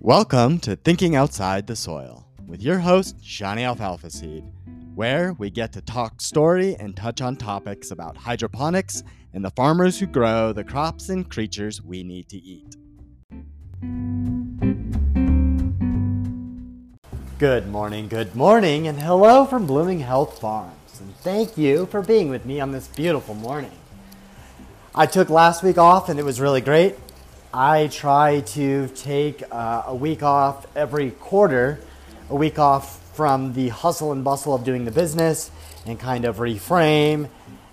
Welcome to Thinking Outside the Soil with your host, Shani Alfalfa Seed, where we get to talk story and touch on topics about hydroponics and the farmers who grow the crops and creatures we need to eat. Good morning, good morning, and hello from Blooming Health Farms. And thank you for being with me on this beautiful morning. I took last week off and it was really great. I try to take uh, a week off every quarter, a week off from the hustle and bustle of doing the business and kind of reframe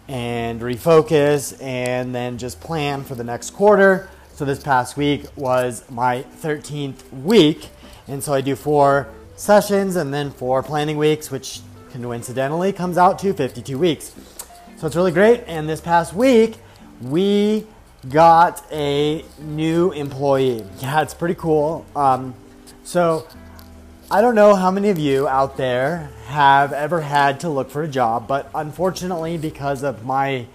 and refocus and then just plan for the next quarter. So this past week was my 13th week. And so I do four sessions and then four planning weeks, which coincidentally comes out to 52 weeks. So it's really great. And this past week, we got a new employee. Yeah, it's pretty cool. Um, so I don't know how many of you out there have ever had to look for a job, but unfortunately, because of my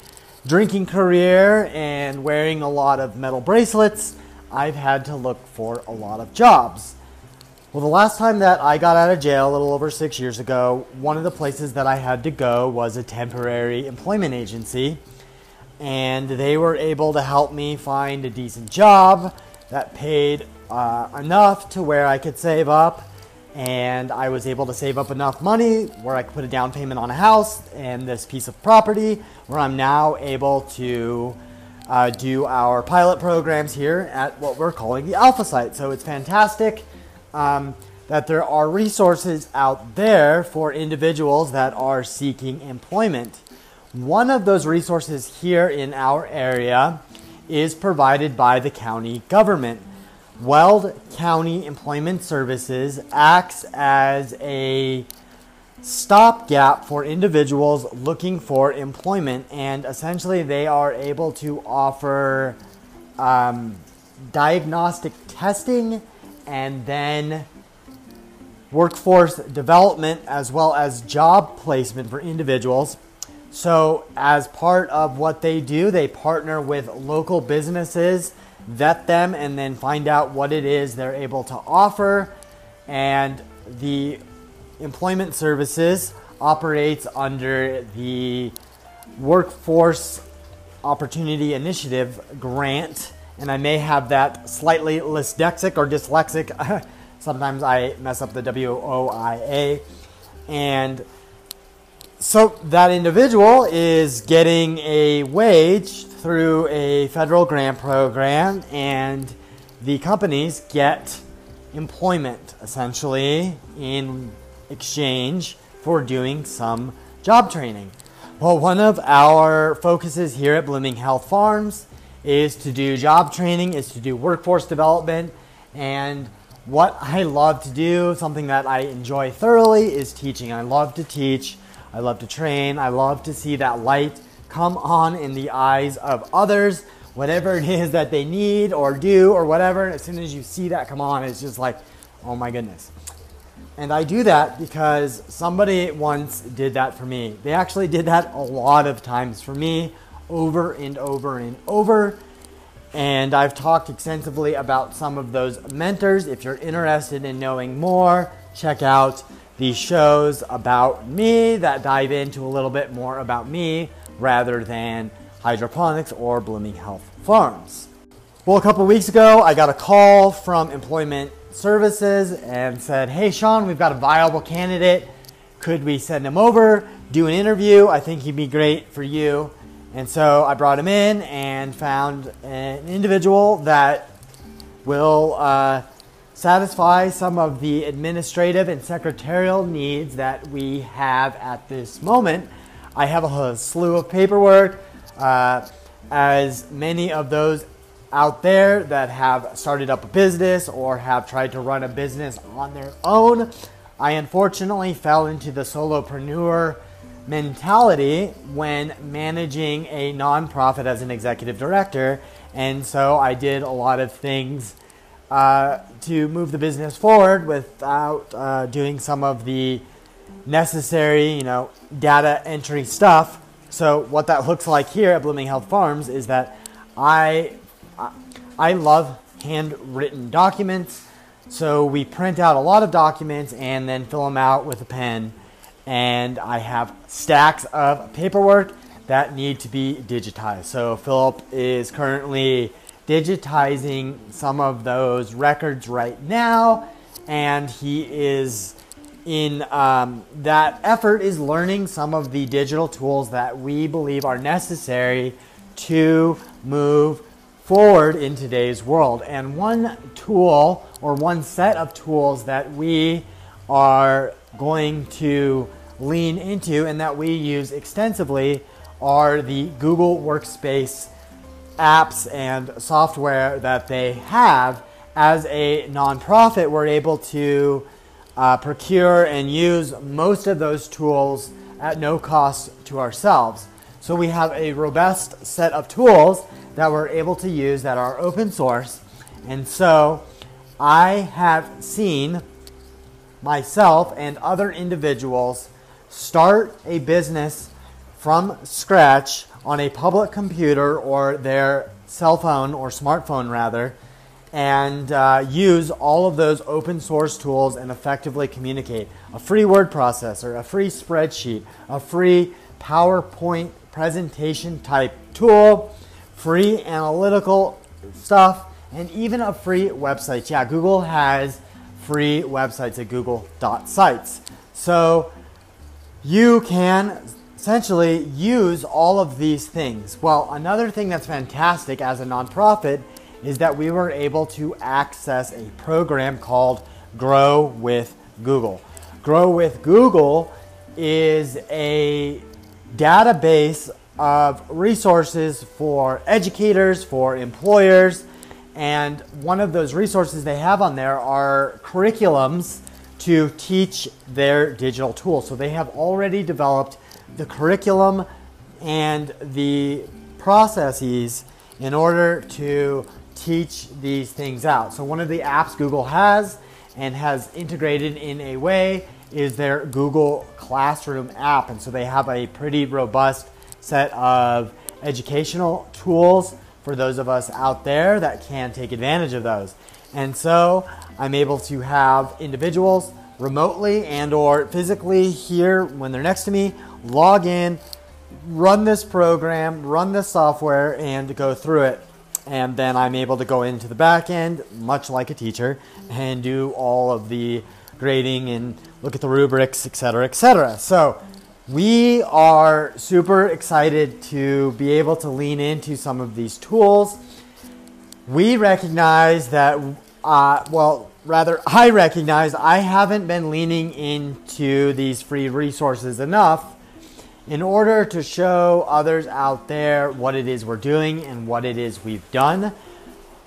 drinking career and wearing a lot of metal bracelets, I've had to look for a lot of jobs. Well, the last time that I got out of jail, a little over six years ago, one of the places that I had to go was a temporary employment agency. And they were able to help me find a decent job that paid uh, enough to where I could save up. And I was able to save up enough money where I could put a down payment on a house and this piece of property where I'm now able to uh, do our pilot programs here at what we're calling the Alpha Site. So it's fantastic um, that there are resources out there for individuals that are seeking employment. One of those resources here in our area is provided by the county government. Weld County Employment Services acts as a stopgap for individuals looking for employment, and essentially they are able to offer um, diagnostic testing and then workforce development as well as job placement for individuals. So, as part of what they do, they partner with local businesses, vet them, and then find out what it is they're able to offer. And the employment services operates under the Workforce Opportunity Initiative grant and I may have that slightly dyslexic or dyslexic. Sometimes I mess up the W O I A. And so that individual is getting a wage through a federal grant program, and the companies get employment essentially in exchange for doing some job training. Well, one of our focuses here at Blooming Health Farms is to do job training, is to do workforce development, and what I love to do, something that I enjoy thoroughly, is teaching. I love to teach, I love to train, I love to see that light come on in the eyes of others, whatever it is that they need or do or whatever. And As soon as you see that come on, it's just like, oh my goodness. And I do that because somebody once did that for me. They actually did that a lot of times for me over and over and over. And I've talked extensively about some of those mentors. If you're interested in knowing more, check out the shows about me that dive into a little bit more about me rather than hydroponics or blooming health farms. Well, a couple weeks ago, I got a call from Employment Services and said, Hey, Sean, we've got a viable candidate. Could we send him over, do an interview? I think he'd be great for you. And so I brought him in and found an individual that will uh, satisfy some of the administrative and secretarial needs that we have at this moment. I have a slew of paperwork, uh, as many of those out there that have started up a business or have tried to run a business on their own. I unfortunately fell into the solopreneur mentality when managing a nonprofit as an executive director. And so I did a lot of things uh, to move the business forward without uh, doing some of the necessary, you know, data entry stuff. So what that looks like here at Blooming Health Farms is that I I love handwritten documents. So we print out a lot of documents and then fill them out with a pen. And I have stacks of paperwork that need to be digitized. So Philip is currently digitizing some of those records right now, and he is in um, that effort is learning some of the digital tools that we believe are necessary to move forward in today's world. And one tool or one set of tools that we are going to lean into and that we use extensively are the Google Workspace apps and software that they have. As a nonprofit, we're able to uh, procure and use most of those tools at no cost to ourselves. So we have a robust set of tools that we're able to use that are open source. And so I have seen myself and other individuals start a business from scratch on a public computer or their cell phone or smartphone rather and uh, use all of those open source tools and effectively communicate. A free word processor, a free spreadsheet, a free PowerPoint presentation type tool, free analytical stuff, and even a free website. Yeah, Google has free websites at google.sites. So you can essentially use all of these things. Well, another thing that's fantastic as a nonprofit is that we were able to access a program called Grow with Google. Grow with Google is a database of resources for educators, for employers, and one of those resources they have on there are curriculums to teach their digital tools. So they have already developed the curriculum and the processes in order to teach these things out. So one of the apps Google has and has integrated in a way is their Google Classroom app. And so they have a pretty robust set of educational tools for those of us out there that can take advantage of those. And so I'm able to have individuals remotely and or physically here when they're next to me log in, run this program, run this software, and go through it. And then I'm able to go into the back end, much like a teacher, and do all of the grading and look at the rubrics, etc., etc. So we are super excited to be able to lean into some of these tools. We recognize that, uh, well, rather, I recognize I haven't been leaning into these free resources enough in order to show others out there what it is we're doing and what it is we've done.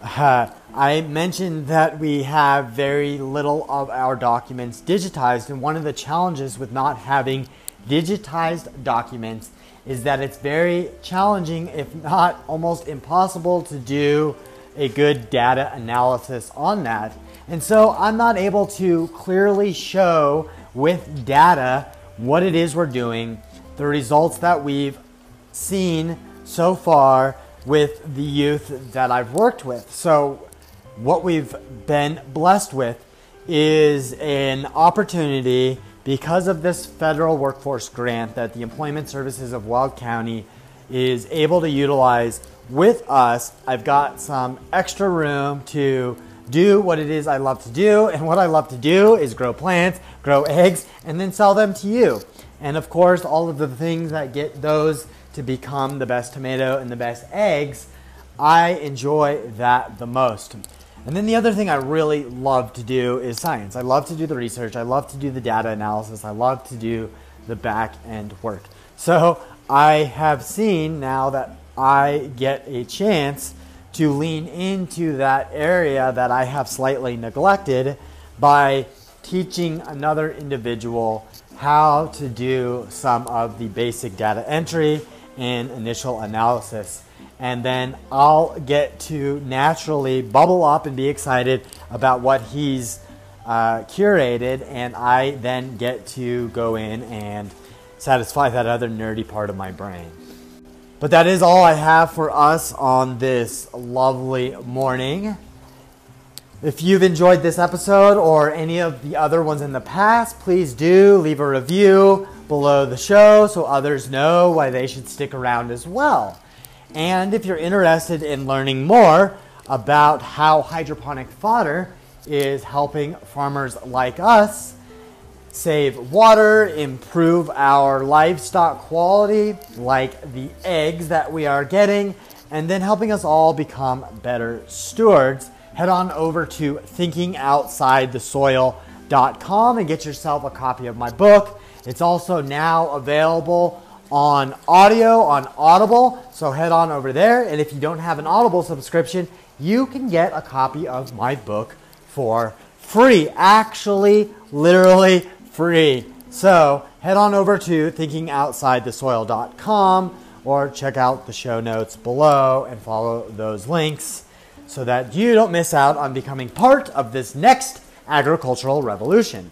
Uh, I mentioned that we have very little of our documents digitized, and one of the challenges with not having digitized documents is that it's very challenging, if not almost impossible, to do a good data analysis on that. And so I'm not able to clearly show with data what it is we're doing the results that we've seen so far with the youth that I've worked with. So, what we've been blessed with is an opportunity because of this federal workforce grant that the Employment Services of Weld County is able to utilize with us. I've got some extra room to do what it is I love to do, and what I love to do is grow plants, grow eggs, and then sell them to you. And of course, all of the things that get those to become the best tomato and the best eggs, I enjoy that the most. And then the other thing I really love to do is science. I love to do the research, I love to do the data analysis, I love to do the back end work. So I have seen now that I get a chance to lean into that area that I have slightly neglected by teaching another individual how to do some of the basic data entry and initial analysis. And then I'll get to naturally bubble up and be excited about what he's uh, curated, and I then get to go in and satisfy that other nerdy part of my brain. But that is all I have for us on this lovely morning. If you've enjoyed this episode or any of the other ones in the past, please do leave a review below the show so others know why they should stick around as well. And if you're interested in learning more about how hydroponic fodder is helping farmers like us save water, improve our livestock quality, like the eggs that we are getting, and then helping us all become better stewards, head on over to thinkingoutsidethesoil.com and get yourself a copy of my book. It's also now available on audio on Audible, so head on over there. And if you don't have an Audible subscription, you can get a copy of my book for free. Actually, literally free. So head on over to thinkingoutsidethesoil.com or check out the show notes below and follow those links so that you don't miss out on becoming part of this next agricultural revolution.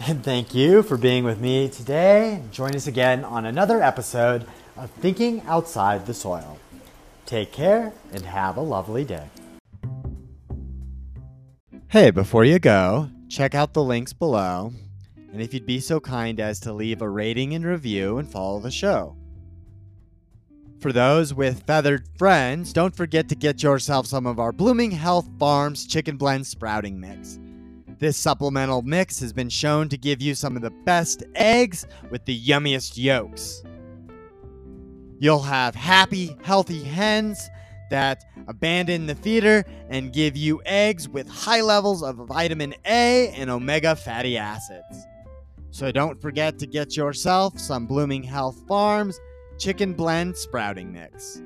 And thank you for being with me today. Join us again on another episode of Thinking Outside the Soil. Take care and have a lovely day. Hey, before you go, check out the links below. And if you'd be so kind as to leave a rating and review and follow the show. For those with feathered friends, don't forget to get yourself some of our Blooming Health Farms Chicken Blend Sprouting Mix. This supplemental mix has been shown to give you some of the best eggs with the yummiest yolks. You'll have happy, healthy hens that abandon the feeder and give you eggs with high levels of vitamin A and omega fatty acids. So don't forget to get yourself some Blooming Health Farms Chicken Blend Sprouting Mix.